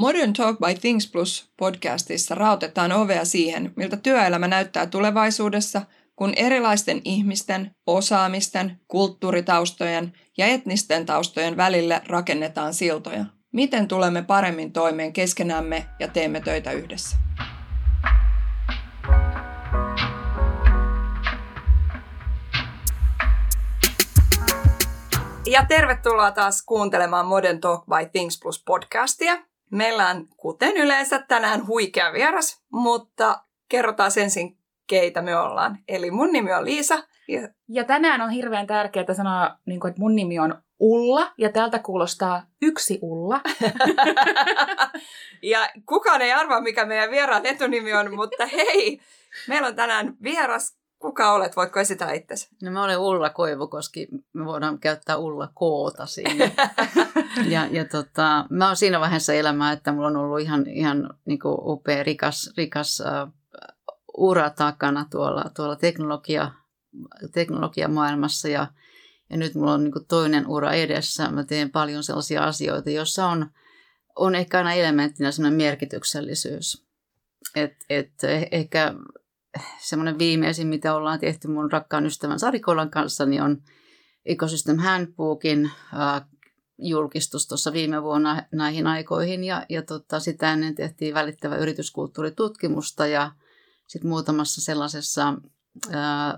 Modern Talk by Things Plus podcastissa rautetaan ovea siihen, miltä työelämä näyttää tulevaisuudessa, kun erilaisten ihmisten, osaamisten, kulttuuritaustojen ja etnisten taustojen välille rakennetaan siltoja. Miten tulemme paremmin toimeen keskenämme ja teemme töitä yhdessä? Ja tervetuloa taas kuuntelemaan Modern Talk by Things Plus podcastia. Meillä on kuten yleensä tänään huikea vieras, mutta kerrotaan ensin, keitä me ollaan. Eli mun nimi on Liisa. Ja, ja tänään on hirveän tärkeää sanoa, niin kuin, että mun nimi on Ulla, ja täältä kuulostaa yksi Ulla. ja kukaan ei arvaa, mikä meidän vieraan etunimi on, mutta hei, meillä on tänään vieras Kuka olet? Voitko esitellä itsesi? No mä olen Ulla Koivukoski. Me voidaan käyttää Ulla Koota siinä. ja, ja tota, mä oon siinä vaiheessa elämää, että mulla on ollut ihan, ihan niin upea, rikas, rikas uh, ura takana tuolla, tuolla teknologia, teknologiamaailmassa ja, ja nyt mulla on niin toinen ura edessä. Mä teen paljon sellaisia asioita, joissa on, on ehkä aina elementtinä sellainen merkityksellisyys. Et, et ehkä semmoinen viimeisin, mitä ollaan tehty mun rakkaan ystävän Sarikolan kanssa, niin on Ecosystem Handbookin äh, julkistus tuossa viime vuonna näihin aikoihin. Ja, ja tota, sitä ennen tehtiin välittävä yrityskulttuuritutkimusta ja sitten muutamassa sellaisessa äh,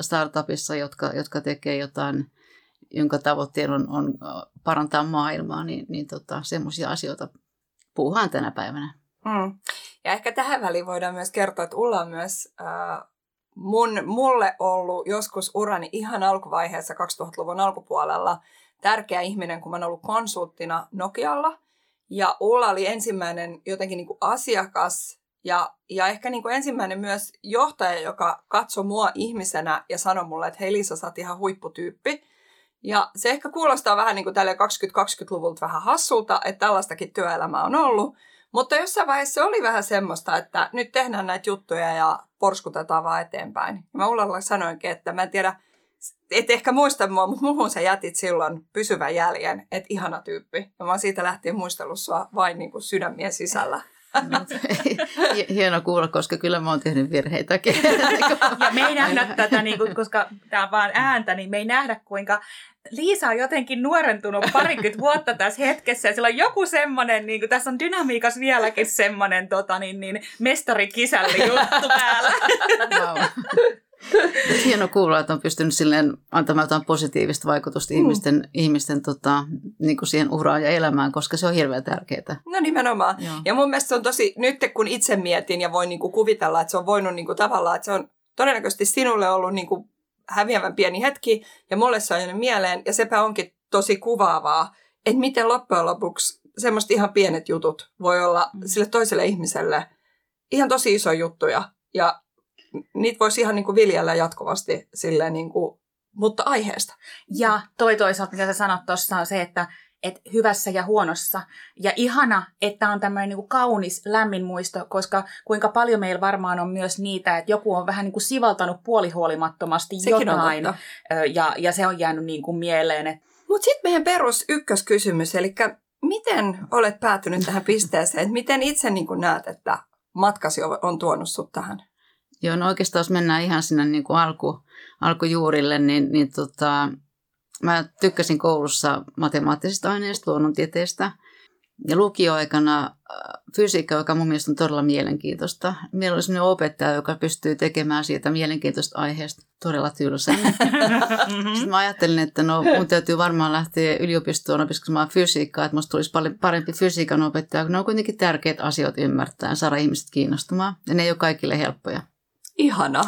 startupissa, jotka, jotka tekee jotain, jonka tavoitteena on, on parantaa maailmaa, niin, niin tota, semmoisia asioita puuhaan tänä päivänä. Mm. Ja ehkä tähän väliin voidaan myös kertoa, että Ulla on myös äh, mun, mulle ollut joskus urani ihan alkuvaiheessa 2000-luvun alkupuolella tärkeä ihminen, kun mä oon ollut konsulttina Nokialla. Ja Ulla oli ensimmäinen jotenkin niin kuin asiakas ja, ja ehkä niin kuin ensimmäinen myös johtaja, joka katsoi mua ihmisenä ja sanoi mulle, että hei Liisa, sä oot ihan huipputyyppi. Ja se ehkä kuulostaa vähän niin kuin tälle 2020-luvulta vähän hassulta, että tällaistakin työelämää on ollut. Mutta jossain vaiheessa oli vähän semmoista, että nyt tehdään näitä juttuja ja porskutetaan vaan eteenpäin. Mä Ullalla sanoinkin, että mä en tiedä, et ehkä muista mua, mutta muuhun sä jätit silloin pysyvän jäljen, että ihana tyyppi. Ja mä oon siitä lähtien muistellut sua vain niin kuin sydämien sisällä. Hieno kuulla, koska kyllä mä oon tehnyt virheitäkin. ja me ei nähdä tätä, niin kuin, koska tämä on vaan ääntä, niin me ei nähdä kuinka Liisa on jotenkin nuorentunut parikymmentä vuotta tässä hetkessä ja sillä on joku semmoinen, niin kuin, tässä on dynamiikas vieläkin semmoinen tota, niin, niin, mestarikisälli juttu päällä. Wow. Hieno kuulla, että on pystynyt silleen antamaan jotain positiivista vaikutusta mm. ihmisten, ihmisten tota, niin kuin siihen uraan ja elämään, koska se on hirveän tärkeää. No nimenomaan. Joo. Ja mun mielestä se on tosi, nyt kun itse mietin ja voin niin kuin kuvitella, että se on voinut niin kuin tavallaan, että se on todennäköisesti sinulle ollut niin kuin häviävän pieni hetki ja mulle se on jäänyt mieleen ja sepä onkin tosi kuvaavaa, että miten loppujen lopuksi semmoista ihan pienet jutut voi olla mm. sille toiselle ihmiselle ihan tosi iso juttuja ja niitä voisi ihan niin kuin viljellä jatkuvasti silleen niin kuin, mutta aiheesta. Ja toi toisaalta, mitä sä sanot tuossa, on se, että et hyvässä ja huonossa. Ja ihana, että on tämmöinen niinku kaunis, lämmin muisto, koska kuinka paljon meillä varmaan on myös niitä, että joku on vähän niinku sivaltanut puolihuolimattomasti Sekin jotain. ja, ja se on jäänyt niinku mieleen. Mutta sitten meidän perus ykköskysymys, eli miten olet päätynyt tähän pisteeseen? Että miten itse niin näet, että matkasi on tuonut sut tähän? Joo, no oikeastaan jos mennään ihan sinne niin kuin alku, alkujuurille, niin, niin tota, mä tykkäsin koulussa matemaattisista aineista, luonnontieteestä. Ja lukioaikana äh, fysiikka, joka mun mielestä on todella mielenkiintoista. Meillä oli sellainen opettaja, joka pystyy tekemään siitä mielenkiintoista aiheesta todella tylsän. Sitten mä ajattelin, että no mun täytyy varmaan lähteä yliopistoon opiskelemaan fysiikkaa, että musta tulisi paljon parempi fysiikan opettaja, kun ne on kuitenkin tärkeät asiat ymmärtää ja saada ihmiset kiinnostumaan. Ja ne ei ole kaikille helppoja. Ihana.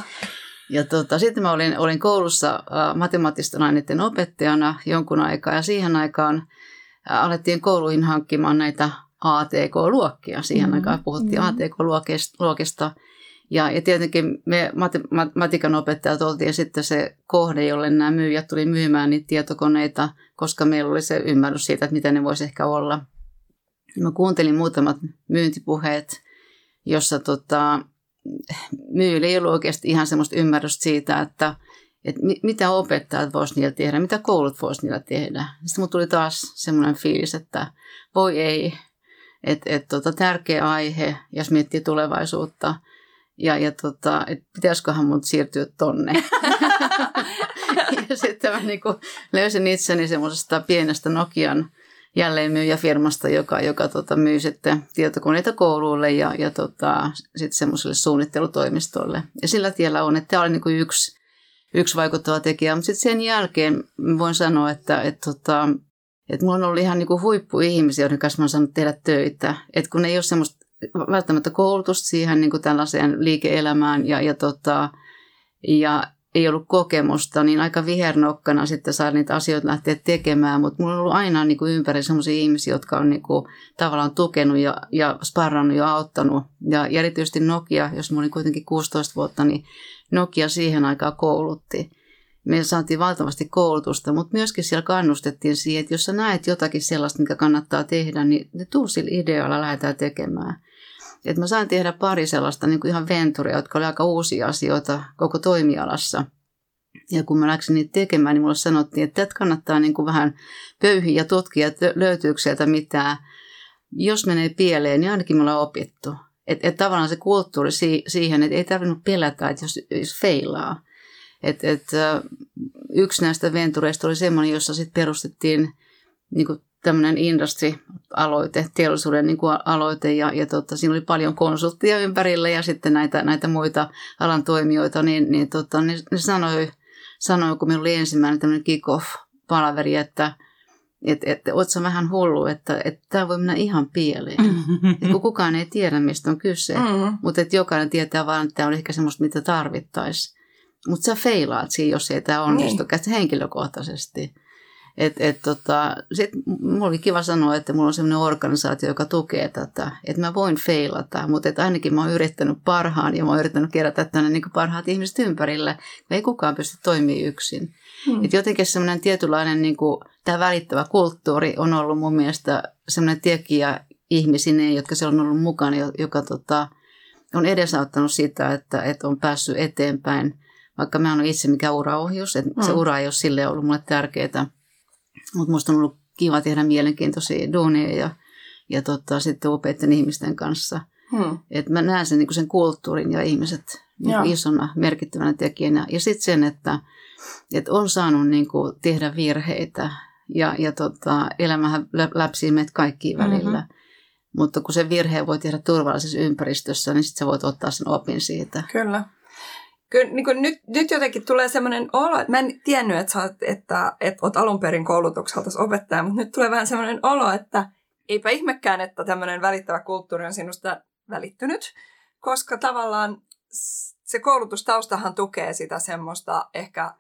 Ja tota, sitten mä olin, olin koulussa matemaattisten aineiden opettajana jonkun aikaa ja siihen aikaan alettiin kouluihin hankkimaan näitä ATK-luokkia. Siihen mm-hmm. aikaan puhuttiin mm-hmm. ATK-luokista. Ja, ja tietenkin me mat- matikan opettajat oltiin sitten se kohde, jolle nämä myyjät tuli myymään niitä tietokoneita, koska meillä oli se ymmärrys siitä, että mitä ne voisi ehkä olla. Mä kuuntelin muutamat myyntipuheet, jossa tota, myyjille ei ollut oikeasti ihan semmoista ymmärrystä siitä, että, että mitä opettajat voisivat niillä tehdä, mitä koulut voisivat niillä tehdä. Sitten mulla tuli taas semmoinen fiilis, että voi ei, Et, et, tota, tärkeä aihe, jos miettii tulevaisuutta. Ja, ja tota, et pitäisiköhän mun siirtyä tonne. ja sitten mä niinku löysin itseni semmoisesta pienestä Nokian jälleenmyyjäfirmasta, joka, joka tota, myy sitten tietokoneita kouluille ja, ja tota, sitten semmoiselle suunnittelutoimistolle. Ja sillä tiellä on, että tämä oli niinku yksi, yksi vaikuttava tekijä. Mutta sitten sen jälkeen voin sanoa, että et, tota, et mulla on ollut ihan niinku huippuihmisiä, joiden kanssa mä oon saanut tehdä töitä. Et kun ei ole semmoista välttämättä koulutusta siihen niin kuin tällaiseen liike-elämään ja, ja, tota, ja ei ollut kokemusta, niin aika vihernokkana sitten saa niitä asioita lähteä tekemään, mutta mulla on ollut aina niin kuin ympäri sellaisia ihmisiä, jotka on niin kuin tavallaan tukenut ja, ja sparrannut ja auttanut. Ja, erityisesti Nokia, jos mä olin kuitenkin 16 vuotta, niin Nokia siihen aikaan koulutti. Me saatiin valtavasti koulutusta, mutta myöskin siellä kannustettiin siihen, että jos sä näet jotakin sellaista, mikä kannattaa tehdä, niin ne tuu sillä idealla lähdetään tekemään. Et mä sain tehdä pari sellaista niin kuin ihan venturia, jotka oli aika uusia asioita koko toimialassa. Ja kun mä läksin niitä tekemään, niin mulle sanottiin, että tätä kannattaa niin kuin vähän pöyhiä ja tutkia, että löytyykö sieltä mitään. Jos menee pieleen, niin ainakin me ollaan opittu. Että et tavallaan se kulttuuri si- siihen, että ei tarvinnut pelätä, että jos, jos feilaa. Et, et, yksi näistä ventureista oli semmoinen, jossa sitten perustettiin niin kuin tämmöinen industry-aloite, teollisuuden niin kuin aloite ja, ja tota, siinä oli paljon konsulttia ympärillä ja sitten näitä, näitä muita alan toimijoita, niin, niin tota, ne, ne sanoi, sanoi, kun meillä oli ensimmäinen tämmöinen kick-off-palaveri, että että et, oot sä vähän hullu, että että tämä voi mennä ihan pieleen. Et kun kukaan ei tiedä, mistä on kyse, mm-hmm. mutta että jokainen tietää vaan, että tämä on ehkä semmoista, mitä tarvittaisiin. Mutta sä feilaat siinä, jos ei tämä onnistu niin. henkilökohtaisesti. Et, et tota, sit mulla oli kiva sanoa, että mulla on sellainen organisaatio, joka tukee tätä. Että mä voin feilata, mutta että ainakin mä oon yrittänyt parhaan ja mä oon yrittänyt kerätä tänne niin parhaat ihmiset ympärille. Ei kukaan pysty toimimaan yksin. Hmm. Et jotenkin semmoinen tietynlainen, niin kuin, tämä välittävä kulttuuri on ollut mun mielestä semmoinen tekijä ihmisineen, jotka siellä on ollut mukana, joka tota, on edesauttanut sitä, että, että on päässyt eteenpäin. Vaikka mä en ole itse mikään uraohjus, että hmm. se ura ei ole sille ollut mulle tärkeää mutta minusta on ollut kiva tehdä mielenkiintoisia duuneja ja, ja tota, sitten upeiden ihmisten kanssa. Hmm. Et mä näen sen, niin sen kulttuurin ja ihmiset niin isona merkittävänä tekijänä. Ja sitten sen, että, että on saanut niin kuin, tehdä virheitä ja, ja tota, elämähän läpsii meitä kaikkiin välillä. Mm-hmm. Mutta kun se virhe voi tehdä turvallisessa ympäristössä, niin sitten sä voit ottaa sen opin siitä. Kyllä. Kyllä niin kuin nyt, nyt jotenkin tulee semmoinen olo, että mä en tiennyt, että, sä oot, että, että oot alun perin koulutukselta opettaja, mutta nyt tulee vähän semmoinen olo, että eipä ihmekään, että tämmöinen välittävä kulttuuri on sinusta välittynyt, koska tavallaan se koulutustaustahan tukee sitä semmoista ehkä,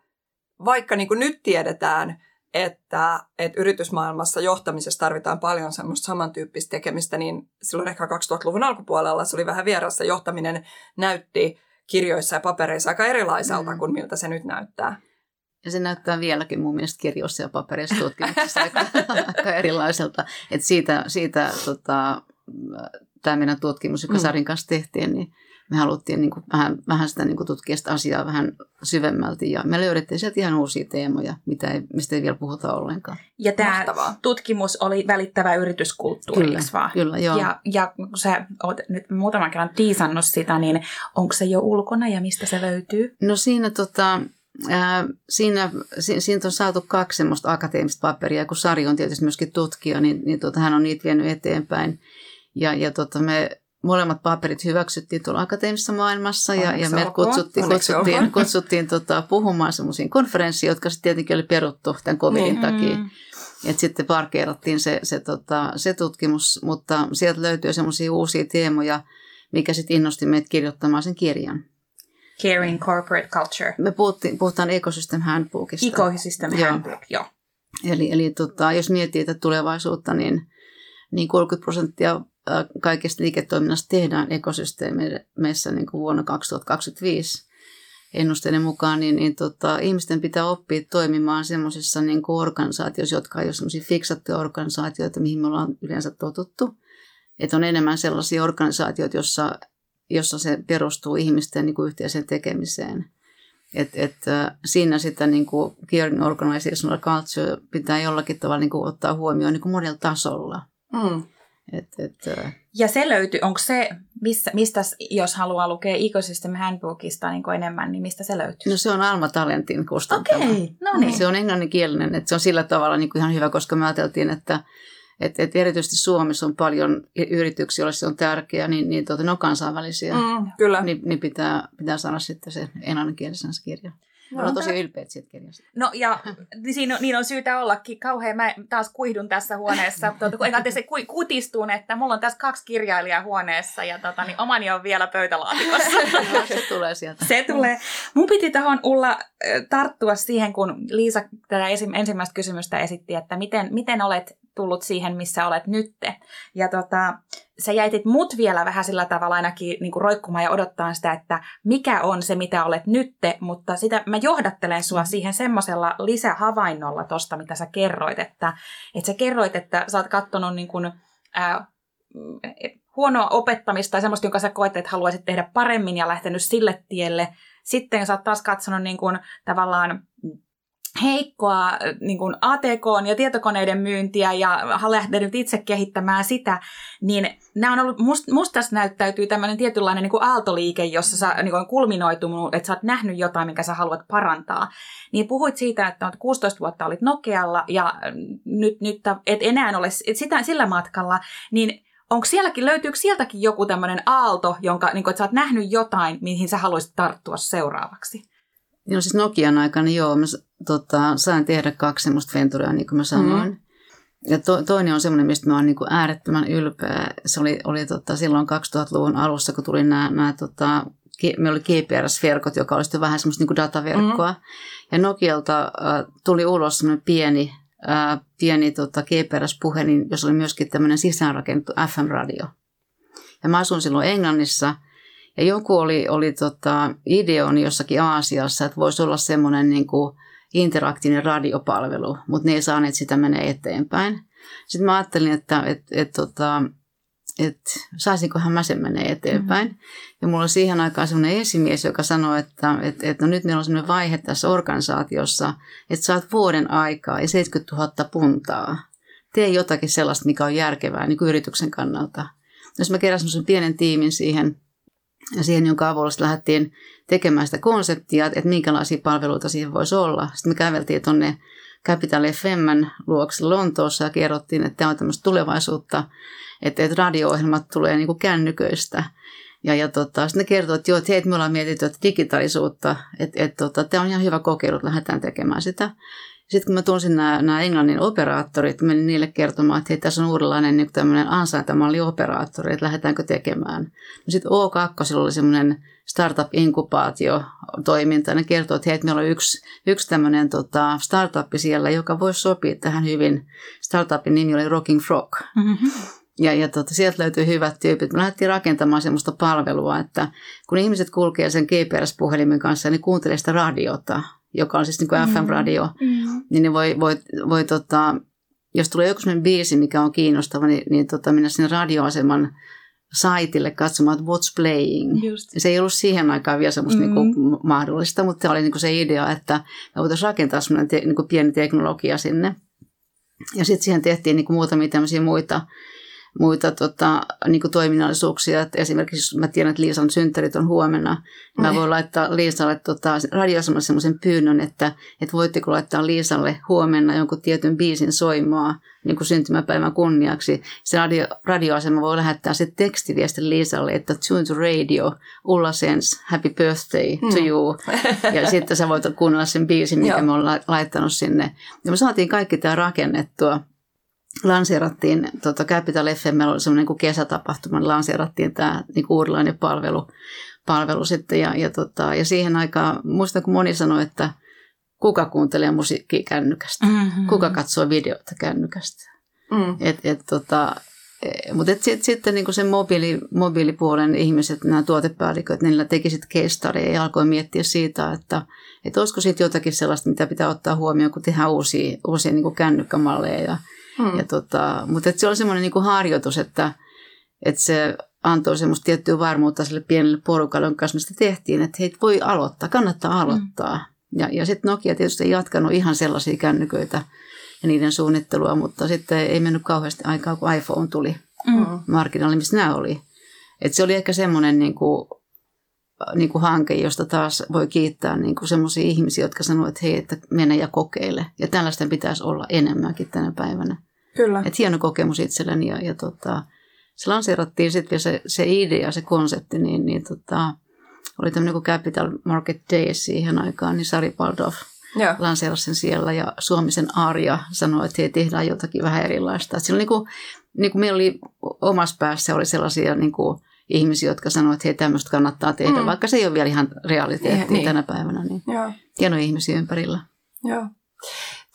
vaikka niin kuin nyt tiedetään, että, että yritysmaailmassa johtamisessa tarvitaan paljon semmoista samantyyppistä tekemistä, niin silloin ehkä 2000-luvun alkupuolella se oli vähän vierassa. Johtaminen näytti kirjoissa ja papereissa aika erilaiselta mm. kuin miltä se nyt näyttää. Ja se näyttää vieläkin mun mielestä kirjoissa ja papereissa tutkimuksessa aika, aika erilaiselta. Et siitä, siitä tota, tämä meidän tutkimus, joka mm. Sarin kanssa tehtiin, niin me haluttiin niin kuin vähän, vähän sitä niin kuin tutkia sitä asiaa vähän syvemmälti ja me löydettiin sieltä ihan uusia teemoja, mitä ei, mistä ei vielä puhuta ollenkaan. Ja tämä Mahtavaa. tutkimus oli välittävä yrityskulttuuri, kyllä, vaan? Kyllä, joo. Ja, ja kun sä oot nyt muutaman kerran tiisannut sitä, niin onko se jo ulkona ja mistä se löytyy? No siinä tota, Ää, siinä, si, siitä on saatu kaksi semmoista akateemista paperia, kun Sari on tietysti myöskin tutkija, niin, niin tota, hän on niitä vienyt eteenpäin. Ja, ja tota, me molemmat paperit hyväksyttiin tuolla akateemisessa maailmassa ja, ja me kutsuttiin, kutsuttiin, kutsuttiin tota, puhumaan semmoisiin konferenssiin, jotka sitten tietenkin oli peruttu tämän covidin niin. takia. Mm. Et sitten parkeerattiin se, se, tota, se tutkimus, mutta sieltä löytyy semmoisia uusia teemoja, mikä sitten innosti meitä kirjoittamaan sen kirjan. Caring Corporate Culture. Me puhuttiin, puhutaan Ecosystem Handbookista. Ecosystem Handbook, joo. Eli, eli tota, jos miettii tätä tulevaisuutta, niin, niin 30 prosenttia kaikesta liiketoiminnasta tehdään ekosysteemeissä niin kuin vuonna 2025 ennusteiden mukaan, niin, niin tota, ihmisten pitää oppia toimimaan semmoisissa niin organisaatioissa, jotka ei ole semmoisia fiksattuja organisaatioita, mihin me ollaan yleensä totuttu. Että on enemmän sellaisia organisaatioita, jossa, jossa se perustuu ihmisten niin kuin yhteiseen tekemiseen. Et, et, siinä sitä niin kuin caring organizational culture pitää jollakin tavalla niin kuin ottaa huomioon niin kuin monella tasolla. Mm. Et, et, ja se löytyy, onko se, missä, mistä, jos haluaa lukea Ecosystem Handbookista niin enemmän, niin mistä se löytyy? No se on Alma Talentin kustantama. Okei, okay, no niin. Se on englanninkielinen, että se on sillä tavalla niin kuin ihan hyvä, koska me ajateltiin, että et, et erityisesti Suomessa on paljon yrityksiä, joille se on tärkeää, niin, niin tuota, ne on kansainvälisiä. Mm, kyllä. Niin, niin pitää, pitää saada sitten se englanninkielisen kirja. No, olen tosi ylpeä siitä kirjasta. No ja siinä on, niin on syytä ollakin. Kauhean mä taas kuihdun tässä huoneessa. Tuota, kun se kutistun, että mulla on tässä kaksi kirjailijaa huoneessa ja tota, niin omani on vielä pöytälaatikossa. No, se tulee sieltä. Se tulee. Mun piti tähän Ulla tarttua siihen, kun Liisa tätä ensimmäistä kysymystä esitti, että miten, miten olet tullut siihen, missä olet nytte. Ja tota, sä jäitit mut vielä vähän sillä tavalla ainakin niin kuin roikkumaan ja odottaa sitä, että mikä on se, mitä olet nytte, mutta sitä mä johdattelen sua siihen semmoisella lisähavainnolla tosta, mitä sä kerroit, että, että sä kerroit, että sä oot kattonut niin kuin, ää, huonoa opettamista tai semmoista, jonka sä koet, että haluaisit tehdä paremmin ja lähtenyt sille tielle. Sitten sä oot taas katsonut niin kuin, tavallaan heikkoa niin kuin ATK ja tietokoneiden myyntiä ja lähtenyt itse kehittämään sitä, niin nämä on ollut, must, musta näyttäytyy tämmöinen tietynlainen niin kuin aaltoliike, jossa sä niin kuin kulminoitunut, että sä oot nähnyt jotain, mikä sä haluat parantaa. Niin puhuit siitä, että 16 vuotta olit Nokealla ja nyt, nyt et enää ole sitä, sillä matkalla, niin onko sielläkin, löytyykö sieltäkin joku tämmöinen aalto, jonka, niin kuin, että sä oot nähnyt jotain, mihin sä haluaisit tarttua seuraavaksi? Joo, siis Nokian aikana joo, mä tota, sain tehdä kaksi semmoista venturea, niin kuin mä sanoin. Mm-hmm. Ja to, toinen on semmoinen, mistä mä oon niin kuin äärettömän ylpeä. Se oli, oli tota, silloin 2000-luvun alussa, kun tuli nämä, nämä tota, me oli GPRS-verkot, joka oli sitten vähän semmoista niin dataverkkoa. Mm-hmm. Ja Nokialta äh, tuli ulos semmoinen pieni, äh, pieni tota, GPRS-puhelin, jossa oli myöskin tämmöinen sisäänrakennettu FM-radio. Ja mä asun silloin Englannissa – ja joku oli, oli tota, ideoni jossakin Aasiassa, että voisi olla semmoinen niin kuin interaktiivinen radiopalvelu, mutta ne ei saaneet sitä menee eteenpäin. Sitten mä ajattelin, että et, et, tota, et, saisinkohan mä sen menee eteenpäin. Mm-hmm. Ja mulla oli siihen aikaan semmoinen esimies, joka sanoi, että et, et, no nyt meillä on semmoinen vaihe tässä organisaatiossa, että saat vuoden aikaa ja 70 000 puntaa. Tee jotakin sellaista, mikä on järkevää niin kuin yrityksen kannalta. Jos mä keräsin semmoisen pienen tiimin siihen ja siihen, jonka avulla lähdettiin tekemään sitä konseptia, että minkälaisia palveluita siihen voisi olla. Sitten me käveltiin tuonne Capital FM luokse Lontoossa ja kerrottiin, että tämä on tämmöistä tulevaisuutta, että, että radio-ohjelmat tulee niin kuin kännyköistä. Ja, ja tota, sitten ne kertoo, että joo, että hei, me ollaan mietitty että digitaalisuutta, että, että tota, tämä on ihan hyvä kokeilu, että lähdetään tekemään sitä. Sitten kun mä tunsin nämä, nämä englannin operaattorit, menin niille kertomaan, että hei, tässä on uudenlainen niin tämmöinen ansaintamalli operaattori, että lähdetäänkö tekemään. No sitten O2 oli semmoinen startup-inkubaatio-toiminta. Ne kertoo, että hei, että meillä on yksi, yksi tämmöinen tota, startup siellä, joka voisi sopia tähän hyvin. Startupin nimi oli Rocking Frog. Mm-hmm. Ja, ja tota, sieltä löytyy hyvät tyypit. Me lähdettiin rakentamaan sellaista palvelua, että kun ihmiset kulkee sen GPS-puhelimen kanssa, niin kuuntelee sitä radiota joka on siis niin kuin mm. FM-radio, mm. niin ne voi, voi, voi tota, jos tulee joku sellainen biisi, mikä on kiinnostava, niin, niin tota, mennä sinne radioaseman saitille katsomaan, että what's playing. Just. Se ei ollut siihen aikaan vielä semmoista mm. niin mahdollista, mutta oli niin kuin se idea, että me voitaisiin rakentaa semmoinen te, niin pieni teknologia sinne. Ja sitten siihen tehtiin niin kuin muutamia tämmöisiä muita muita tota, niin kuin toiminnallisuuksia. Et esimerkiksi mä tiedän, että Liisan synttärit on huomenna. Mä mm. voin laittaa Liisalle tota, radioasemalla semmoisen pyynnön, että, että voitteko laittaa Liisalle huomenna jonkun tietyn biisin soimaa niin kuin syntymäpäivän kunniaksi. Se radio, radioasema voi lähettää se tekstiviesti Liisalle, että tune to radio, Ulla Sens, happy birthday to mm. you. Ja sitten sä voit kuunnella sen biisin, mikä me ollaan laittanut sinne. Ja me saatiin kaikki tämä rakennettua lanseerattiin, tota Capital FM, meillä oli semmoinen kuin kesätapahtuma, niin lanseerattiin tämä niin uudenlainen palvelu, palvelu sitten. Ja, ja, tota, ja siihen aikaan, muistan kun moni sanoi, että kuka kuuntelee musiikkia kännykästä, mm-hmm. kuka katsoo videoita kännykästä. Mm. Et, et, tota, e, mutta sitten sit, niin se mobiili, mobiilipuolen ihmiset, nämä tuotepäälliköt, niillä teki sitten kestaria ja alkoi miettiä siitä, että, että olisiko sitten jotakin sellaista, mitä pitää ottaa huomioon, kun tehdään uusia, uusia niin kännykkämalleja ja Hmm. Ja tota, mutta et se oli semmoinen niin harjoitus, että, että se antoi semmoista tiettyä varmuutta sille pienelle porukalle, jonka kanssa me sitä tehtiin, että heitä voi aloittaa, kannattaa hmm. aloittaa. Hmm. Ja, ja sitten Nokia tietysti ei jatkanut ihan sellaisia kännyköitä ja niiden suunnittelua, mutta sitten ei mennyt kauheasti aikaa, kun iPhone tuli. Mm. markkinoille, missä nämä oli. Et se oli ehkä semmoinen niin kuin, niin kuin hanke, josta taas voi kiittää niin kuin semmoisia ihmisiä, jotka sanoo, että hei, että mene ja kokeile. Ja tällaista pitäisi olla enemmänkin tänä päivänä. Kyllä. Et hieno kokemus itselleni ja, ja tota, se lanseerattiin sitten se, se idea, se konsepti, niin, niin tota, oli tämmöinen kuin Capital Market Day siihen aikaan, niin Sari Joo. lanseerasi sen siellä ja Suomisen Arja sanoi, että hei, tehdään jotakin vähän erilaista. Et oli niin kuin, niin kuin meillä oli omassa päässä oli sellaisia niin kuin ihmisiä, jotka sanoivat, että hei, tämmöistä kannattaa tehdä, Mm. vaikka se ei ole vielä ihan realiteetti Niin, tänä päivänä. Niin Joo. hienoja ihmisiä ympärillä. Joo.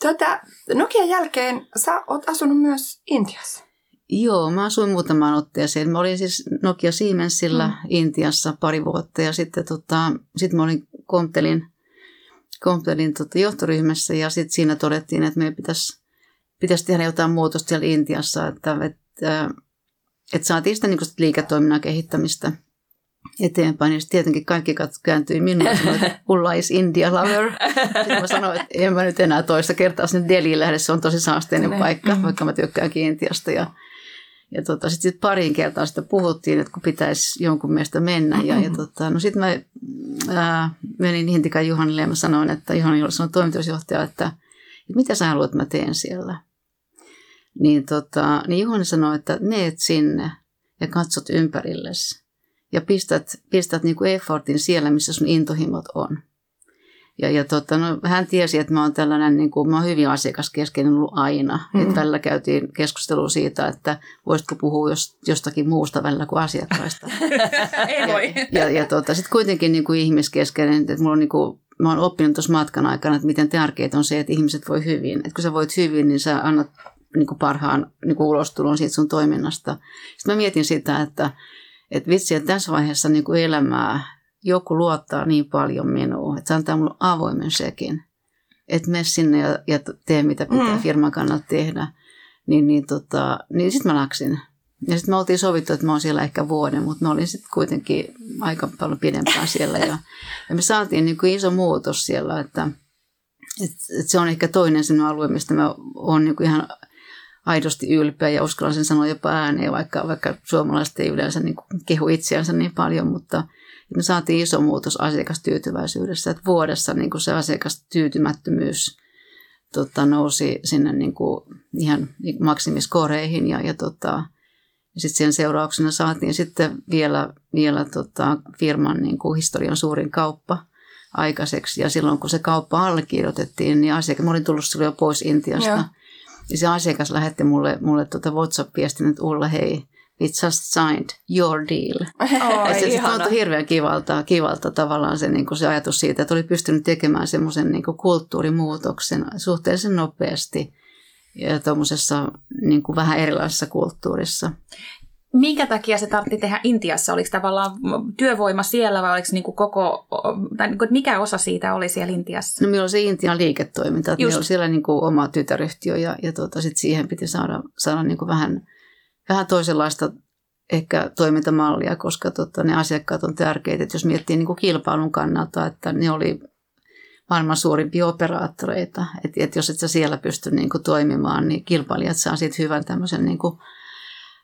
Tota, Nokian jälkeen sä oot asunut myös Intiassa. Joo, mä asuin muutamaan otteeseen. Mä olin siis Nokia Siemensillä Mm. mm. Intiassa pari vuotta ja sitten tota, sit mä olin Comptelin, Comptelin tota, johtoryhmässä ja sitten siinä todettiin, että meidän pitäisi, pitäisi tehdä jotain muutosta siellä Intiassa, että, että, että saatiin sitä, niin sitä liiketoiminnan kehittämistä eteenpäin. Ja sitten tietenkin kaikki kääntyi sanoi, että Ulla is India lover. Sitten mä sanoin, että en mä nyt enää toista kertaa sinne Deliin lähde, se on tosi saasteinen Ne. paikka, Mm. vaikka mä tykkäänkin Intiasta. Ja, ja tota, sitten sit pariin kertaan sitä puhuttiin, että kun pitäisi jonkun mielestä mennä. Ja, ja tota, no sitten mä ää, menin Hintikan Juhanille ja mä sanoin, että Juhani sanonut toimitusjohtaja, että, että mitä sä haluat, että mä teen siellä. Niin, tota, niin Juhani sanoi, että meet sinne ja katsot ympärillesi ja pistät, pistät niinku effortin siellä, missä sun intohimot on. Ja, ja tota, no, hän tiesi, että mä oon tällainen, niin kuin, mä oon hyvin asiakaskeskeinen ollut aina. Mm. Mm. Että välillä käytiin keskustelua siitä, että voisitko puhua jos, jostakin muusta välillä kuin asiakkaista. Ei voi. ja ja tota, sitten kuitenkin niin kuin ihmiskeskeinen, että mulla on niin kuin, mä oon oppinut tuossa matkan aikana, että miten tärkeää on se, että ihmiset voi hyvin. Että kun sä voit hyvin, niin sä annat niin kuin parhaan niin kuin ulostulon siitä sun toiminnasta. Sitten mä mietin sitä, että, että vitsi, että tässä vaiheessa niin kuin elämää joku luottaa niin paljon minuun, että se antaa mulle avoimen sekin. Että mene sinne ja, ja tee mitä pitää Mm. firman kannalta tehdä. Niin, niin, tota, niin sitten mä laksin. Ja sitten me oltiin sovittu, että mä oon siellä ehkä vuoden, mutta mä olin sitten kuitenkin aika paljon pidempään siellä. Ja, ja me saatiin niin kuin iso muutos siellä, että, että, että se on ehkä toinen sellainen alue, mistä mä oon niin kuin ihan aidosti ylpeä ja uskallan sen sanoa jopa ääneen, vaikka, vaikka suomalaiset ei yleensä niin kuin kehu itseänsä niin paljon, mutta me saatiin iso muutos asiakastyytyväisyydessä, että vuodessa niin kuin se asiakastyytymättömyys tota, nousi sinne niin kuin ihan maksimiskoreihin ja, ja, tota, sitten sen seurauksena saatiin sitten vielä, vielä tota, firman niin kuin historian suurin kauppa aikaiseksi. Ja silloin kun se kauppa allekirjoitettiin, niin asiakas, mä olin tullut silloin jo pois Intiasta. Joo. Se asiakas lähetti mulle, mulle tota WhatsApp-viestin, että Ulla, hei, it's just signed your deal. Et se, se tuntui hirveän kivalta, kivalta tavallaan se, niin kuin se ajatus siitä, että oli pystynyt tekemään semmoisen niin kulttuurimuutoksen suhteellisen nopeasti ja tuommoisessa niin kuin vähän erilaisessa kulttuurissa. Minkä takia se tarvitsi tehdä Intiassa? Oliko tavallaan työvoima siellä vai oliko niinku koko, tai niinku, mikä osa siitä oli siellä Intiassa? No meillä on se Intian liiketoiminta, että Just. meillä on siellä niin kuin oma tytäryhtiö ja, ja tuota, sit siihen piti saada, saada niin kuin vähän, vähän toisenlaista ehkä toimintamallia, koska tota, ne asiakkaat on tärkeitä. Et jos miettii niin kuin kilpailun kannalta, että ne oli maailman suurimpia operaattoreita. Että et jos et sä siellä pysty niin kuin toimimaan, niin kilpailijat saa siitä hyvän tämmöisen niin kuin,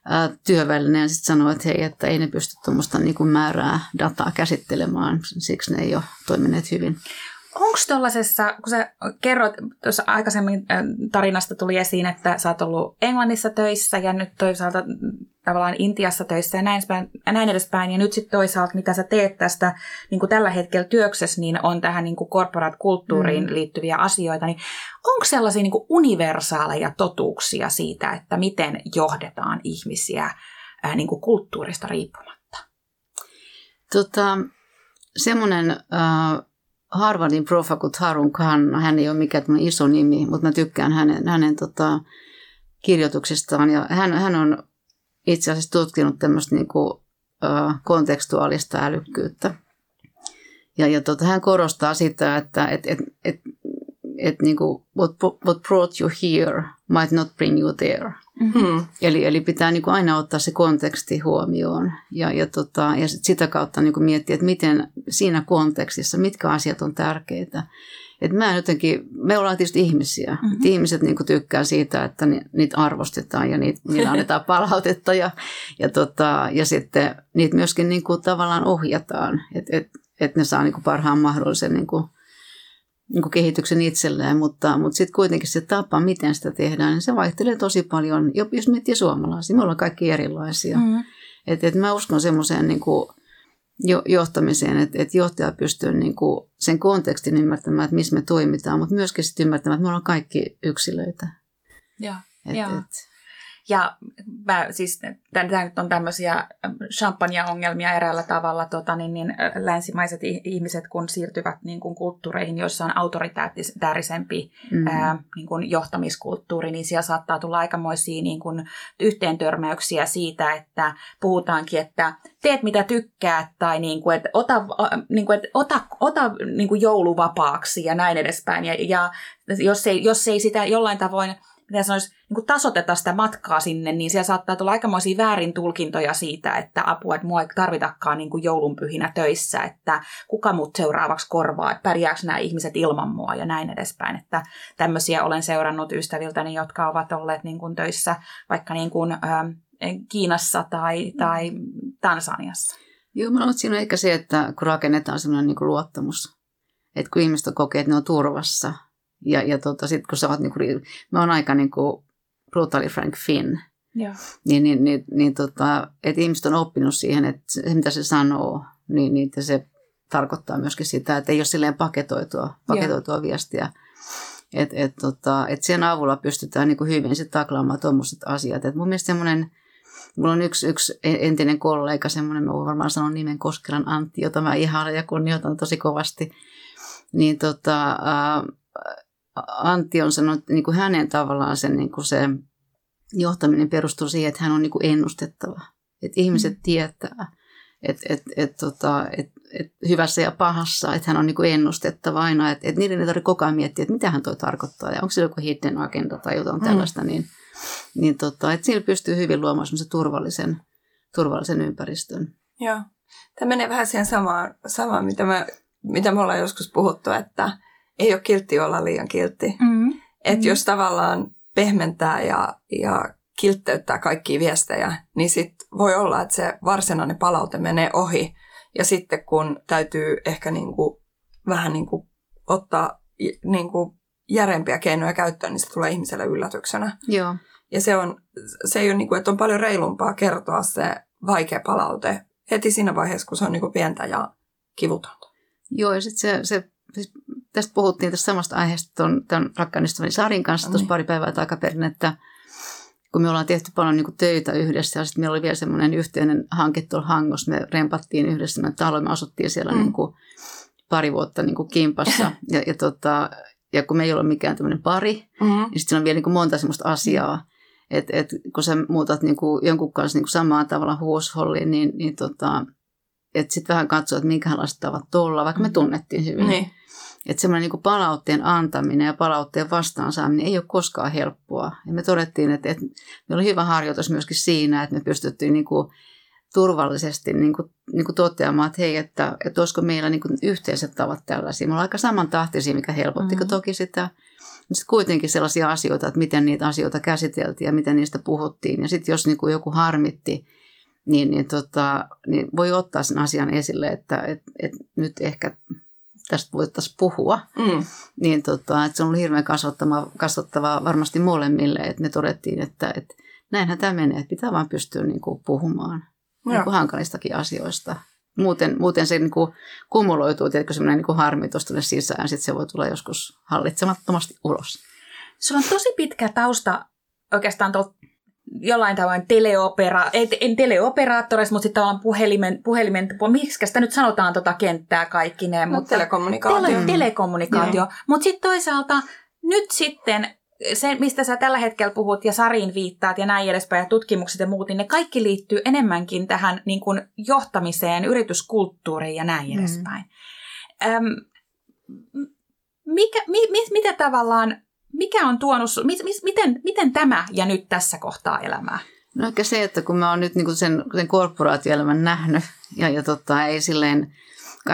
ää, työvälineen ja sitten sanoo, että hei, että ei ne pysty tuommoista niin määrää dataa käsittelemään, siksi ne ei ole toimineet hyvin. Onko tuollaisessa, kun sä kerroit, tuossa aikaisemmin tarinasta tuli esiin, että sä oot ollut Englannissa töissä ja nyt toisaalta tavallaan Intiassa töissä ja näin, näin edespäin. Ja nyt sitten toisaalta, mitä sä teet tästä niin kuin tällä hetkellä työksessä, niin on tähän niin kuin corporate-kulttuuriin Mm. liittyviä asioita. Niin onko sellaisia niin kuin universaaleja totuuksia siitä, että miten johdetaan ihmisiä äh, niin kuin kulttuurista riippumatta? Tota, semmoinen äh, Harvardin profa kuin Harun Khan, hän ei ole mikään iso nimi, mutta mä tykkään hänen, hänen tota, kirjoituksistaan. Ja hän, hän on itse asiassa tutkinut tämmöistä niin kuin, äh, kontekstuaalista älykkyyttä. Ja, ja tota, hän korostaa sitä, että et, et, et, et, niin kuin, what, what brought you here might not bring you there. Hmm. Eli, eli pitää niin kuin aina ottaa se konteksti huomioon ja, ja, tota, ja sit sitä kautta niin kuin miettiä, että miten siinä kontekstissa, mitkä asiat on tärkeitä. Et mä jotenkin, me ollaan tietysti ihmisiä. Mm-hmm. ihmiset niin kuin tykkää siitä, että ni, niitä arvostetaan ja niitä, niillä annetaan palautetta ja, ja, tota, ja sitten niitä myöskin niin kuin tavallaan ohjataan, että et, et ne saa niin kuin parhaan mahdollisen niin kuin, niin kehityksen itselleen, mutta, mutta sitten kuitenkin se tapa, miten sitä tehdään, niin se vaihtelee tosi paljon, jos miettii suomalaisia, me ollaan kaikki erilaisia. Mm-hmm. Et, et mä uskon semmoiseen niin jo, johtamiseen, että, että johtaja pystyy niin kuin sen kontekstin ymmärtämään, että missä me toimitaan, mutta myöskin sitten ymmärtämään, että me ollaan kaikki yksilöitä. Ja, et, ja. Et, ja mä, siis, tämä nyt on tämmöisiä champagne-ongelmia eräällä tavalla, tota, niin, niin länsimaiset ihmiset, kun siirtyvät niin kuin kulttuureihin, joissa on autoritäärisempi mm. ää, niin kuin johtamiskulttuuri, niin siellä saattaa tulla aikamoisia niin kuin yhteentörmäyksiä siitä, että puhutaankin, että teet mitä tykkäät, tai niin kuin, että ota, niin kuin, että ota, ota niin kuin jouluvapaaksi ja näin edespäin. Ja, ja jos, ei, jos ei sitä jollain tavoin miten sanoisi, niin kuin tasoteta sitä matkaa sinne, niin siellä saattaa tulla aikamoisia väärin tulkintoja siitä, että apua, että mua ei tarvitakaan niin kuin joulunpyhinä töissä, että kuka mut seuraavaksi korvaa, että pärjääkö nämä ihmiset ilman mua ja näin edespäin. Että tämmöisiä olen seurannut ystäviltäni, jotka ovat olleet niin kuin töissä vaikka niin kuin, ähm, Kiinassa tai, tai Tansaniassa. Joo, mä luulen, siinä on ehkä se, että kun rakennetaan sellainen niin luottamus, että kun ihmiset kokee, että ne on turvassa, ja, ja tota, sitten kun sä oot, niinku, mä oon aika niinku brutally Frank Finn, ja. niin, niin, niin, niin tota, että ihmiset on oppinut siihen, että se mitä se sanoo, niin, niin se tarkoittaa myöskin sitä, että ei ole silleen paketoitua, paketoitua viestiä. Että et, tota, et sen avulla pystytään niin kuin hyvin sit taklaamaan tuommoiset asiat. Et mun mielestä semmoinen, mulla on yksi, yksi entinen kollega, semmoinen, mä voin varmaan sanoa nimen Koskelan Antti, jota mä ihailen ja kunnioitan tosi kovasti. Niin tota, äh, Antti on sanonut, että niin kuin hänen tavallaan sen, niin kuin se johtaminen perustuu siihen, että hän on niin kuin ennustettava. Että ihmiset mm. tietää, että et, et, tota, et, et hyvässä ja pahassa, että hän on niin kuin ennustettava aina. Että et niiden ei tarvitse koko ajan miettiä, että mitä hän toi tarkoittaa ja onko se joku hidden agenda tai jotain mm. tällaista. Niin, niin tota, että sillä pystyy hyvin luomaan turvallisen, turvallisen ympäristön. Joo. Tämä menee vähän siihen samaan, samaan mitä, me, mitä me ollaan joskus puhuttu, että ei ole kiltti olla liian kiltti. Mm-hmm. Että mm-hmm. jos tavallaan pehmentää ja, ja kiltteyttää kaikkia viestejä, niin sit voi olla, että se varsinainen palaute menee ohi. Ja sitten kun täytyy ehkä niinku, vähän niinku ottaa niinku järempiä keinoja käyttöön, niin se tulee ihmiselle yllätyksenä. Joo. Ja se, on, se ei ole, niinku, että on paljon reilumpaa kertoa se vaikea palaute heti siinä vaiheessa, kun se on niinku pientä ja kivutonta. Joo, ja sitten se, se siis tästä puhuttiin tästä samasta aiheesta tuon, tuon rakkaan ystäväni Sarin kanssa tuossa pari päivää takaperin, että kun me ollaan tehty paljon niin töitä yhdessä ja sitten meillä oli vielä semmoinen yhteinen hanke tuolla Hangossa, me rempattiin yhdessä me talo, me asuttiin siellä mm. niin kuin pari vuotta niin kuin kimpassa ja, ja, tota, ja kun me ei ole mikään tämmöinen pari, mm-hmm. niin sitten on vielä niin kuin monta semmoista asiaa, että et, kun sä muutat niin kuin jonkun kanssa niin kuin samaa tavalla huusholliin, niin, niin tota, että sitten vähän katsoa, että minkälaiset tavat olla, vaikka me mm. tunnettiin hyvin. Niin. Että semmoinen niin palautteen antaminen ja palautteen vastaansaaminen ei ole koskaan helppoa. Ja me todettiin, että, että meillä oli hyvä harjoitus myöskin siinä, että me pystyttiin niin kuin turvallisesti niin kuin, niin kuin toteamaan, että hei, että, että olisiko meillä niin kuin yhteiset tavat tällaisia. Me ollaan aika samantahtisia, mikä helpotti mm-hmm. toki sitä. Sitten kuitenkin sellaisia asioita, että miten niitä asioita käsiteltiin ja miten niistä puhuttiin. Ja sitten jos niin kuin joku harmitti, niin, niin, tota, niin voi ottaa sen asian esille, että et, et nyt ehkä tästä voitaisiin puhua. Mm. Niin tota, että se on ollut hirveän kasvattavaa, kasvattavaa varmasti molemmille, että me todettiin, että, että näinhän tämä menee, että pitää vaan pystyä niin kuin, puhumaan niin kuin hankalistakin asioista. Muuten, muuten se niin kuin, kumuloituu, tietenkin semmoinen niin kuin harmi tuosta sisään, sitten se voi tulla joskus hallitsemattomasti ulos. Se on tosi pitkä tausta oikeastaan tuolta jollain tavoin teleopera, ei, en teleoperaattoreissa, mutta sitten tavallaan puhelimen, puhelimen miksi sitä nyt sanotaan tota kenttää kaikki ne. No, mutta telekommunikaatio. Tele, telekommunikaatio. Niin. Mutta sitten toisaalta nyt sitten se, mistä sä tällä hetkellä puhut ja Sariin viittaat ja näin edespäin ja tutkimukset ja muut, niin ne kaikki liittyy enemmänkin tähän niin kuin johtamiseen, yrityskulttuuriin ja näin mm. edespäin. Öm, mikä, mi, mi, mitä tavallaan mikä on tuonut, mi, mi, miten, miten tämä ja nyt tässä kohtaa elämää? No ehkä se, että kun mä oon nyt niin sen, sen korporaatioelämän nähnyt ja, ja tota, ei silleen,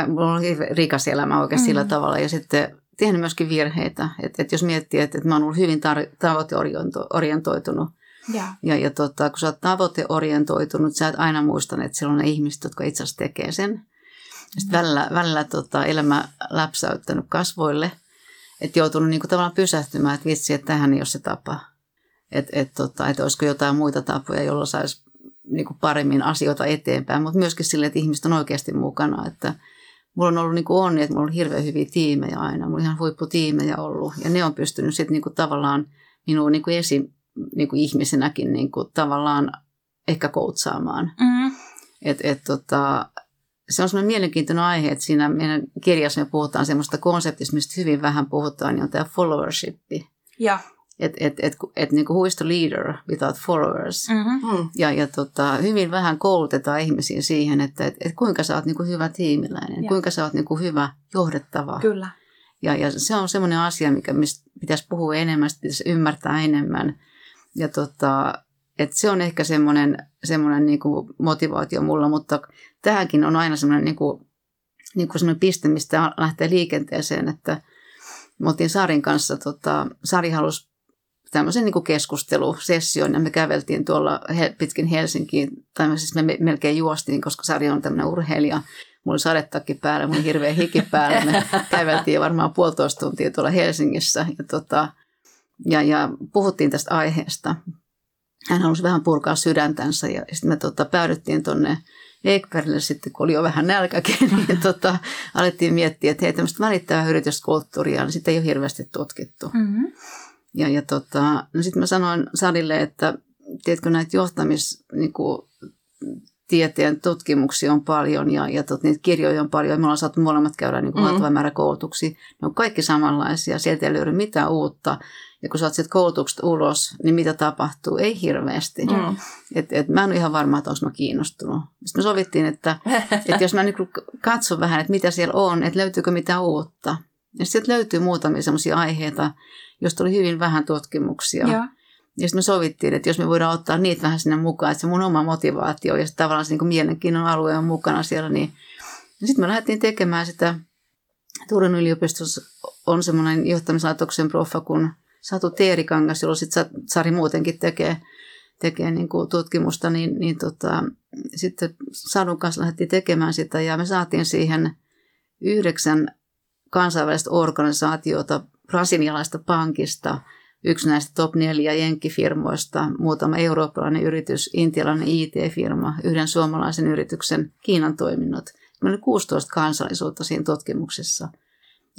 mulla on rikas elämä oikein mm. sillä tavalla ja sitten tehnyt myöskin virheitä. Että et jos miettii, että et mä oon ollut hyvin tar- tavoiteorientoitunut, Ja. ja, ja tota, kun sä oot tavoiteorientoitunut, sä et aina muista, että siellä on ne ihmiset, jotka itse asiassa tekee sen. Sitten välillä, välillä tota, elämä läpsäyttänyt kasvoille, että joutunut niinku tavallaan pysähtymään, että vitsi, että tähän ei ole se tapa. Että et, tota, et olisiko jotain muita tapoja, joilla saisi niinku paremmin asioita eteenpäin, mutta myöskin sille, että ihmiset on oikeasti mukana. Että mulla on ollut niinku onni, että mulla on hirveän hyviä tiimejä aina. Mulla on ihan huipputiimejä ollut ja ne on pystynyt sitten niinku tavallaan minua niinku esi, niinku ihmisenäkin niinku tavallaan ehkä koutsaamaan. Mm. Et, et, tota, se on semmoinen mielenkiintoinen aihe, että siinä meidän kirjassa me puhutaan semmoista konseptista, mistä hyvin vähän puhutaan, niin on tämä followership. Ja. Että et, et, et, niin who is the leader without followers? Mm-hmm. Mm. Ja, ja tota, hyvin vähän koulutetaan ihmisiä siihen, että et, et kuinka sä oot niin hyvä tiimiläinen, Ja. kuinka sä oot niin hyvä johdettava. Kyllä. Ja, ja se on semmoinen asia, mikä, mistä pitäisi puhua enemmän, sitä pitäisi ymmärtää enemmän. Ja tota, et se on ehkä semmoinen, semmoinen niin kuin motivaatio mulla, mutta tähänkin on aina semmoinen, niin kuin, niin kuin semmoinen piste, mistä lähtee liikenteeseen, että me oltiin Sarin kanssa, tota, Sari halusi tämmöisen niin keskustelusession ja me käveltiin tuolla pitkin Helsinkiin, tai siis me me melkein juostiin, koska Sari on tämmöinen urheilija. Mulla oli sadetakki päällä, mulla oli hirveä hiki päällä. Me käveltiin varmaan puolitoista tuntia tuolla Helsingissä ja, tota, ja, ja puhuttiin tästä aiheesta. Hän halusi vähän purkaa sydäntänsä ja sitten me tota, päädyttiin tuonne Ekbergille sitten, kun oli jo vähän nälkäkin, niin tota, alettiin miettiä, että hei, tämmöistä välittävää yrityskulttuuria, niin sitä ei ole hirveästi tutkittu. Mm-hmm. Ja, ja tota, no sitten mä sanoin Sarille, että tiedätkö näitä johtamis, niin kuin, tieteen tutkimuksia on paljon ja, ja tot, niitä kirjoja on paljon. Me ollaan saatu molemmat käydä niin kuin Mm. valtava määrä koulutuksia. Ne on kaikki samanlaisia. Sieltä ei löydy mitään uutta. Ja kun sä oot sieltä koulutuksesta ulos, niin mitä tapahtuu? Ei hirveästi. Mm. Et, et mä en ole ihan varma, että onko mä kiinnostunut. Sitten me sovittiin, että, että jos mä niin katson vähän, että mitä siellä on, että löytyykö mitään uutta. Ja sieltä löytyy muutamia sellaisia aiheita, joista oli hyvin vähän tutkimuksia. Ja. Ja sitten me sovittiin, että jos me voidaan ottaa niitä vähän sinne mukaan, että se mun oma motivaatio ja tavallaan se niin mielenkiinnon alue on mukana siellä, niin sitten me lähdettiin tekemään sitä. Turun yliopistossa on semmoinen johtamislaitoksen proffa kuin Satu Teerikangas, jolla sitten Sari muutenkin tekee, tekee niin kuin tutkimusta, niin, niin tota, sitten Sadun kanssa lähdettiin tekemään sitä ja me saatiin siihen yhdeksän kansainvälistä organisaatiota brasilialaista pankista, yksi näistä top neljä jenkkifirmoista, muutama eurooppalainen yritys, intialainen IT-firma, yhden suomalaisen yrityksen Kiinan toiminnot. Meillä oli 16 kansallisuutta siinä tutkimuksessa.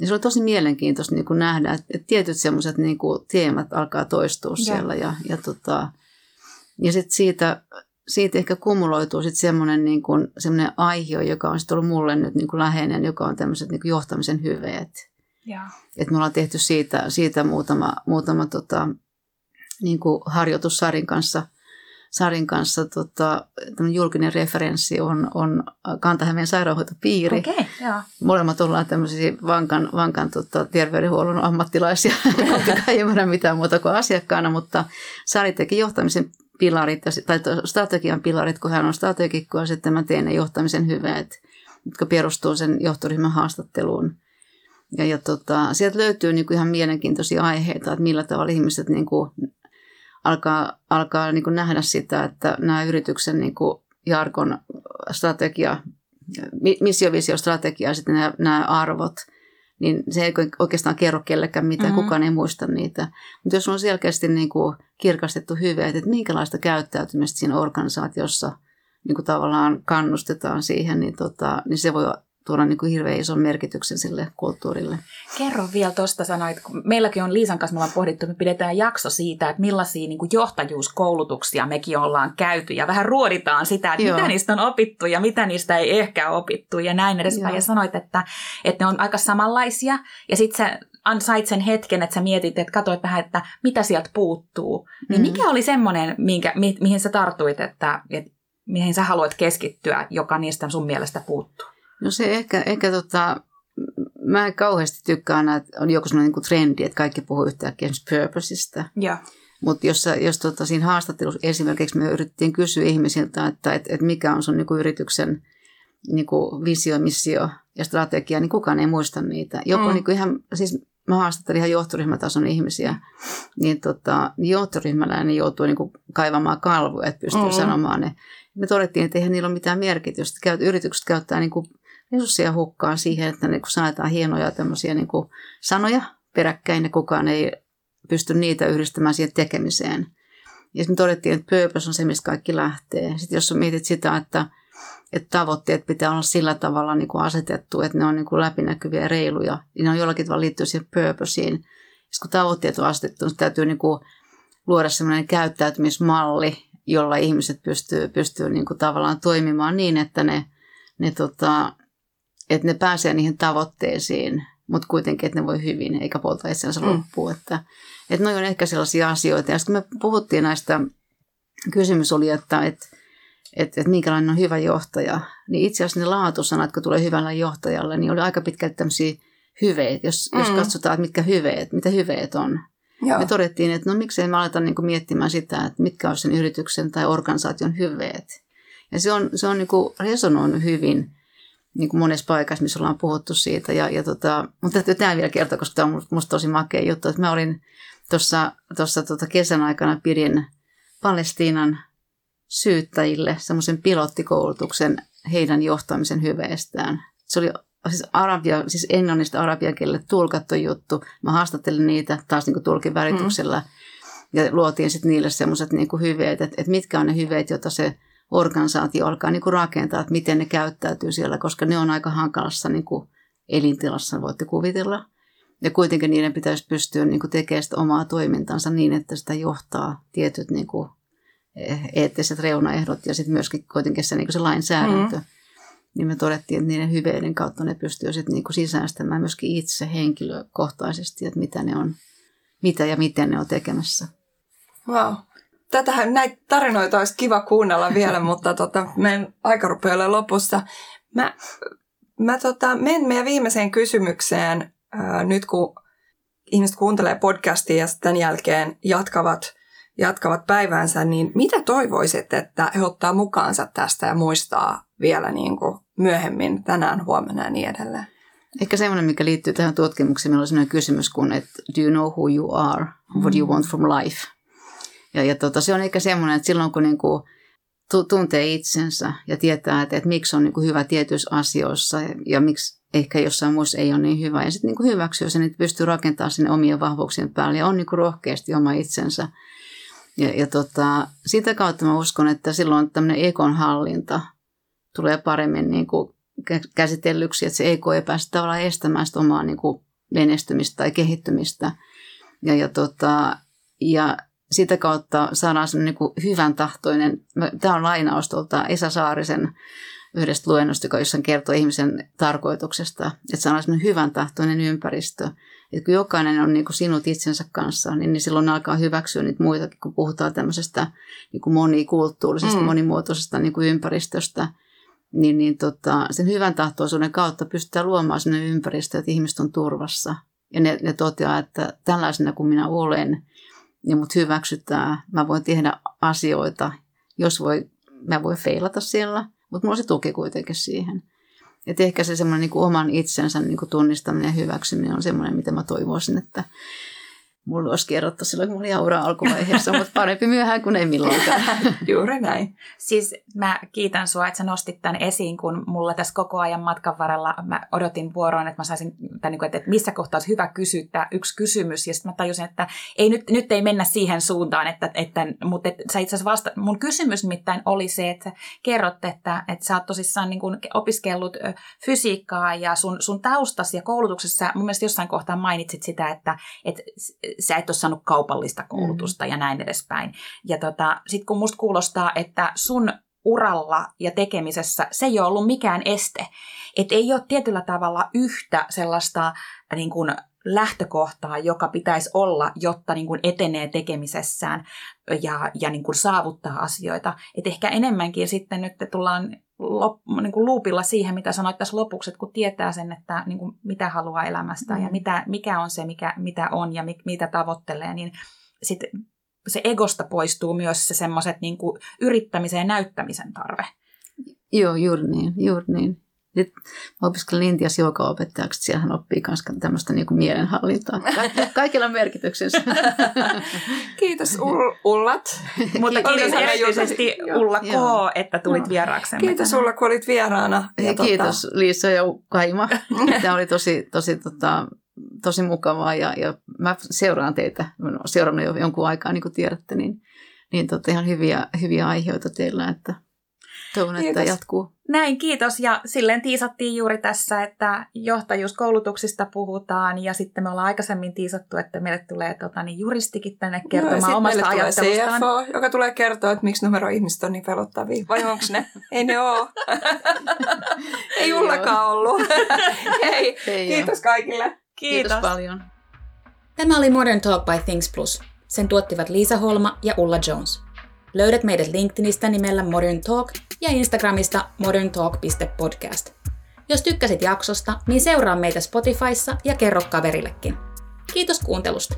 Ja se oli tosi mielenkiintoista niin kuin nähdä, että, että tietyt semmoiset niin kuin teemat alkaa toistua Joo. siellä. Ja, ja, tota, ja sitten siitä, siitä ehkä kumuloituu sitten semmoinen, niin kuin, semmoinen aihe, joka on sitten ollut mulle nyt niin kuin läheinen, joka on tämmöiset niin kuin johtamisen hyveet. Ja. Et me ollaan tehty siitä, siitä muutama, muutama tota, niin kuin harjoitus Sarin kanssa. Sarin kanssa tota, julkinen referenssi on, on Kanta-Hämeen sairaanhoitopiiri. Okei, okay, joo. Molemmat ollaan tämmöisiä vankan, vankan tota, terveydenhuollon ammattilaisia, kumpikaan ei ymmärrä mitään muuta kuin asiakkaana, mutta Sari teki johtamisen pilarit, tai strategian pilarit, kun hän on strategikko, ja sitten mä teen ne johtamisen hyveet, jotka perustuu sen johtoryhmän haastatteluun. Ja, ja tota, sieltä löytyy niinku ihan mielenkiintoisia aiheita, että millä tavalla ihmiset niinku alkaa, alkaa niinku nähdä sitä, että nämä yrityksen strategia, mi- missiovisio strategia ja sitten nämä, nämä arvot, niin se ei oikeastaan kerro kellekään mitään, Mhm. mm-hmm. kukaan ei muista niitä. Mutta jos on selkeästi niin kuin kirkastettu hyvää, että minkälaista käyttäytymistä siinä organisaatiossa niin kuin tavallaan kannustetaan siihen, niin, tota, niin se voi tuoda niin kuin hirveän ison merkityksen sille kulttuurille. Kerro vielä tuosta sanoit, kun meilläkin on Liisan kanssa, me ollaan pohdittu, me pidetään jakso siitä, että millaisia niin kuin johtajuuskoulutuksia mekin ollaan käyty ja vähän ruoditaan sitä, että Joo. mitä niistä on opittu ja mitä niistä ei ehkä opittu ja näin edespäin. Joo. Ja sanoit, että, että ne on aika samanlaisia ja sitten sä an- sait sen hetken, että sä mietit, että katsoit vähän, että mitä sieltä puuttuu. Niin Mm. mikä oli semmoinen, minkä, mi, mihin sä tartuit, että, että mihin sä haluat keskittyä, joka niistä sun mielestä puuttuu? No se ehkä, ehkä tota, mä en kauheasti tykkää aina, että on joku sellainen niin trendi, että kaikki puhuu yhtäkkiä purposeista. Joo. Mutta jos, jos tota, siinä haastattelussa esimerkiksi me yritettiin kysyä ihmisiltä, että et, et mikä on sun niinku yrityksen niin kuin visio, missio ja strategia, niin kukaan ei muista niitä. Joko mm. niin kuin ihan, siis mä haastattelin ihan johtoryhmätason ihmisiä, niin tota, johtoryhmäläinen joutuu niin kuin kaivamaan kalvoja, että pystyy mm. sanomaan ne. Me todettiin, että eihän niillä ole mitään merkitystä. Yritykset käyttää niin kuin resursseja hukkaan siihen, että niin kuin sanotaan hienoja tämmöisiä niin kuin sanoja peräkkäin ja kukaan ei pysty niitä yhdistämään siihen tekemiseen. Ja me todettiin, että purpose on se, mistä kaikki lähtee. Sitten jos mietit sitä, että, että tavoitteet pitää olla sillä tavalla niin kuin asetettu, että ne on niin kuin läpinäkyviä ja reiluja, niin ne on jollakin tavalla liittyy siihen purposeen. Sitten kun tavoitteet on asetettu, niin täytyy niin kuin luoda sellainen käyttäytymismalli, jolla ihmiset pystyy, pystyy niin kuin tavallaan toimimaan niin, että ne, ne, tota, että ne pääsee niihin tavoitteisiin, mutta kuitenkin, että ne voi hyvin, eikä polta itseänsä mm. loppuun. Että, että noin on ehkä sellaisia asioita. Ja sitten me puhuttiin näistä, kysymys oli, että, että, että, että minkälainen on hyvä johtaja, niin itse asiassa ne laatusanat, kun tulee hyvällä johtajalle, niin oli aika pitkälti tämmöisiä hyveet. Jos, mm. jos katsotaan, että mitkä hyveet, mitä hyveet on. Joo. Me todettiin, että no miksei me aleta niin miettimään sitä, että mitkä on sen yrityksen tai organisaation hyveet. Ja se on, se on niin resonoinut hyvin niin kuin monessa paikassa, missä ollaan puhuttu siitä. Ja, ja tota, mutta täytyy tämä vielä kertoa, koska tämä on minusta tosi makea juttu, että mä olin tuossa, tuossa tota kesän aikana pidin Palestiinan syyttäjille semmoisen pilottikoulutuksen heidän johtamisen hyveestään. Se oli siis, arabia, siis englannista arabiakielelle tulkattu juttu. Mä haastattelin niitä taas niin kuin tulkin värityksellä mm. ja luotiin sitten niille semmoiset niin hyveet, että, että mitkä on ne hyveet, joita se organisaatio alkaa niin kuin rakentaa, että miten ne käyttäytyy siellä, koska ne on aika hankalassa niin kuin elintilassa, voitte kuvitella. Ja kuitenkin niiden pitäisi pystyä niin kuin tekemään sitä omaa toimintansa niin, että sitä johtaa tietyt niin kuin eettiset reunaehdot ja sitten myöskin kuitenkin se, niin kuin se lainsäädäntö. Mm. Niin me todettiin, että niiden hyveiden kautta ne pystyy sitten niin kuin sisäistämään myöskin itse henkilökohtaisesti, että mitä ne on, mitä ja miten ne on tekemässä. Wow. Tätähän näitä tarinoita olisi kiva kuunnella vielä, mutta tota, meidän aika rupeaa lopussa. Mä, mä tota, menen meidän viimeiseen kysymykseen ää, nyt, kun ihmiset kuuntelee podcastia ja sitten jälkeen jatkavat, jatkavat päiväänsä, niin mitä toivoisit, että he ottaa mukaansa tästä ja muistaa vielä niin kuin myöhemmin, tänään, huomenna ja niin edelleen? Ehkä semmoinen, mikä liittyy tähän tutkimukseen, meillä on sellainen kysymys kuin, että do you know who you are? What do you want from life? Ja, ja tota, se on ehkä semmoinen, että silloin kun niinku tuntee itsensä ja tietää, että, että miksi on niinku hyvä tietyissä asioissa ja, ja miksi ehkä jossain muissa ei ole niin hyvä. Ja sitten niinku hyväksyy sen, että pystyy rakentamaan sinne omien vahvuuksien päälle ja on niinku rohkeasti oma itsensä. Ja, ja tota, sitä kautta mä uskon, että silloin tämmöinen ekon hallinta tulee paremmin niinku käsitellyksi, että se eko ei pääse tavallaan estämään sitä omaa niinku menestymistä tai kehittymistä. Ja, ja, tota, ja sitä kautta saadaan semmoinen niin hyvän tahtoinen, tämä on lainaus tuolta Esa Saarisen yhdestä luennosta, jossa hän kertoo ihmisen tarkoituksesta, että saadaan semmoinen hyvän tahtoinen ympäristö. Että kun jokainen on niin kuin sinut itsensä kanssa, niin, niin silloin alkaa hyväksyä niitä muitakin, kun puhutaan tämmöisestä niin kuin monikulttuurisesta, mm. monimuotoisesta niin kuin ympäristöstä. Niin, niin tota, sen hyvän tahtoisuuden kautta pystytään luomaan sellainen ympäristö, että ihmiset on turvassa. Ja ne, ne toteaa, että tällaisena kuin minä olen, niin mut hyväksytään. Mä voin tehdä asioita, jos voi, mä voin feilata siellä, mutta mulla on se tuki kuitenkin siihen. Et ehkä se semmoinen niin oman itsensä niin tunnistaminen ja hyväksyminen on semmoinen, mitä mä toivoisin, että mulla olisi kerrottu silloin, kun mulla oli ura alkuvaiheessa, mutta parempi myöhään kuin ei milloinkaan. Juuri näin. Siis mä kiitän sua, että sä nostit tämän esiin, kun mulla tässä koko ajan matkan varrella mä odotin vuoroon, että mä saisin, tai niin kuin, että missä kohtaa olisi hyvä kysyä yksi kysymys, ja sitten mä tajusin, että ei nyt, nyt ei mennä siihen suuntaan, että, että mutta että sä itse asiassa vasta, mun kysymys nimittäin oli se, että kerrot, että, että sä oot tosissaan niin kuin opiskellut fysiikkaa ja sun, sun taustasi ja koulutuksessa, mun mielestä jossain kohtaa mainitsit sitä, että, että sä et ole saanut kaupallista koulutusta mm. ja näin edespäin. Ja tota, sitten kun musta kuulostaa, että sun uralla ja tekemisessä se ei ole ollut mikään este. Että ei ole tietyllä tavalla yhtä sellaista niin kuin lähtökohtaa, joka pitäisi olla, jotta niin kuin etenee tekemisessään ja, ja niin kuin saavuttaa asioita. Et ehkä enemmänkin sitten nyt tullaan lop, niin kuin luupilla siihen, mitä sanoit tässä lopuksi, että kun tietää sen, että niin kuin mitä haluaa elämästä mm. ja mitä, mikä on se, mikä, mitä on ja mi, mitä tavoittelee, niin sitten se egosta poistuu myös se semmoiset niin yrittämisen ja näyttämisen tarve. Joo, juuri niin, juuri niin. Sitten mä opiskelin Intiassa joogaopettajaksi, siellä hän oppii myös tämmöistä niin kuin mielenhallintaa. Ka- kaikilla on merkityksensä. Kiitos Ull- Ullat. Mutta kiitos erityisesti. Ulla K, Joo. että tulit vieraaksemme. Kiitos sulla, kun olit vieraana. Ja tota, kiitos Liisa ja Kaima. Tämä oli tosi, tosi, tota, tosi mukavaa ja, ja mä seuraan teitä. Mä seurannut jo jonkun aikaa, niin kuin tiedätte, niin, niin tota, ihan hyviä, hyviä aiheita teillä, että toivon, että Kiitos. jatkuu. Näin, kiitos. Ja silleen tiisattiin juuri tässä, että johtajuuskoulutuksista puhutaan ja sitten me ollaan aikaisemmin tiisattu, että meille tulee tota, niin juristikin tänne ja kertomaan sit omasta meille tulee ajattelustaan. CFO, joka tulee kertoa, että miksi numero-ihmiset on niin pelottavia. Vai onko ne? Ei ne ole. Ei Ei Ullakaan ollut. Hei, Ei kiitos kaikille. Kiitos paljon. Tämä oli Modern Talk by Things Plus. Sen tuottivat Liisa Holma ja Ulla Jones. Löydät meidät LinkedInistä nimellä Modern Talk ja Instagramista moderntalk.podcast. Jos tykkäsit jaksosta, niin seuraa meitä Spotifyssa ja kerro kaverillekin. Kiitos kuuntelusta.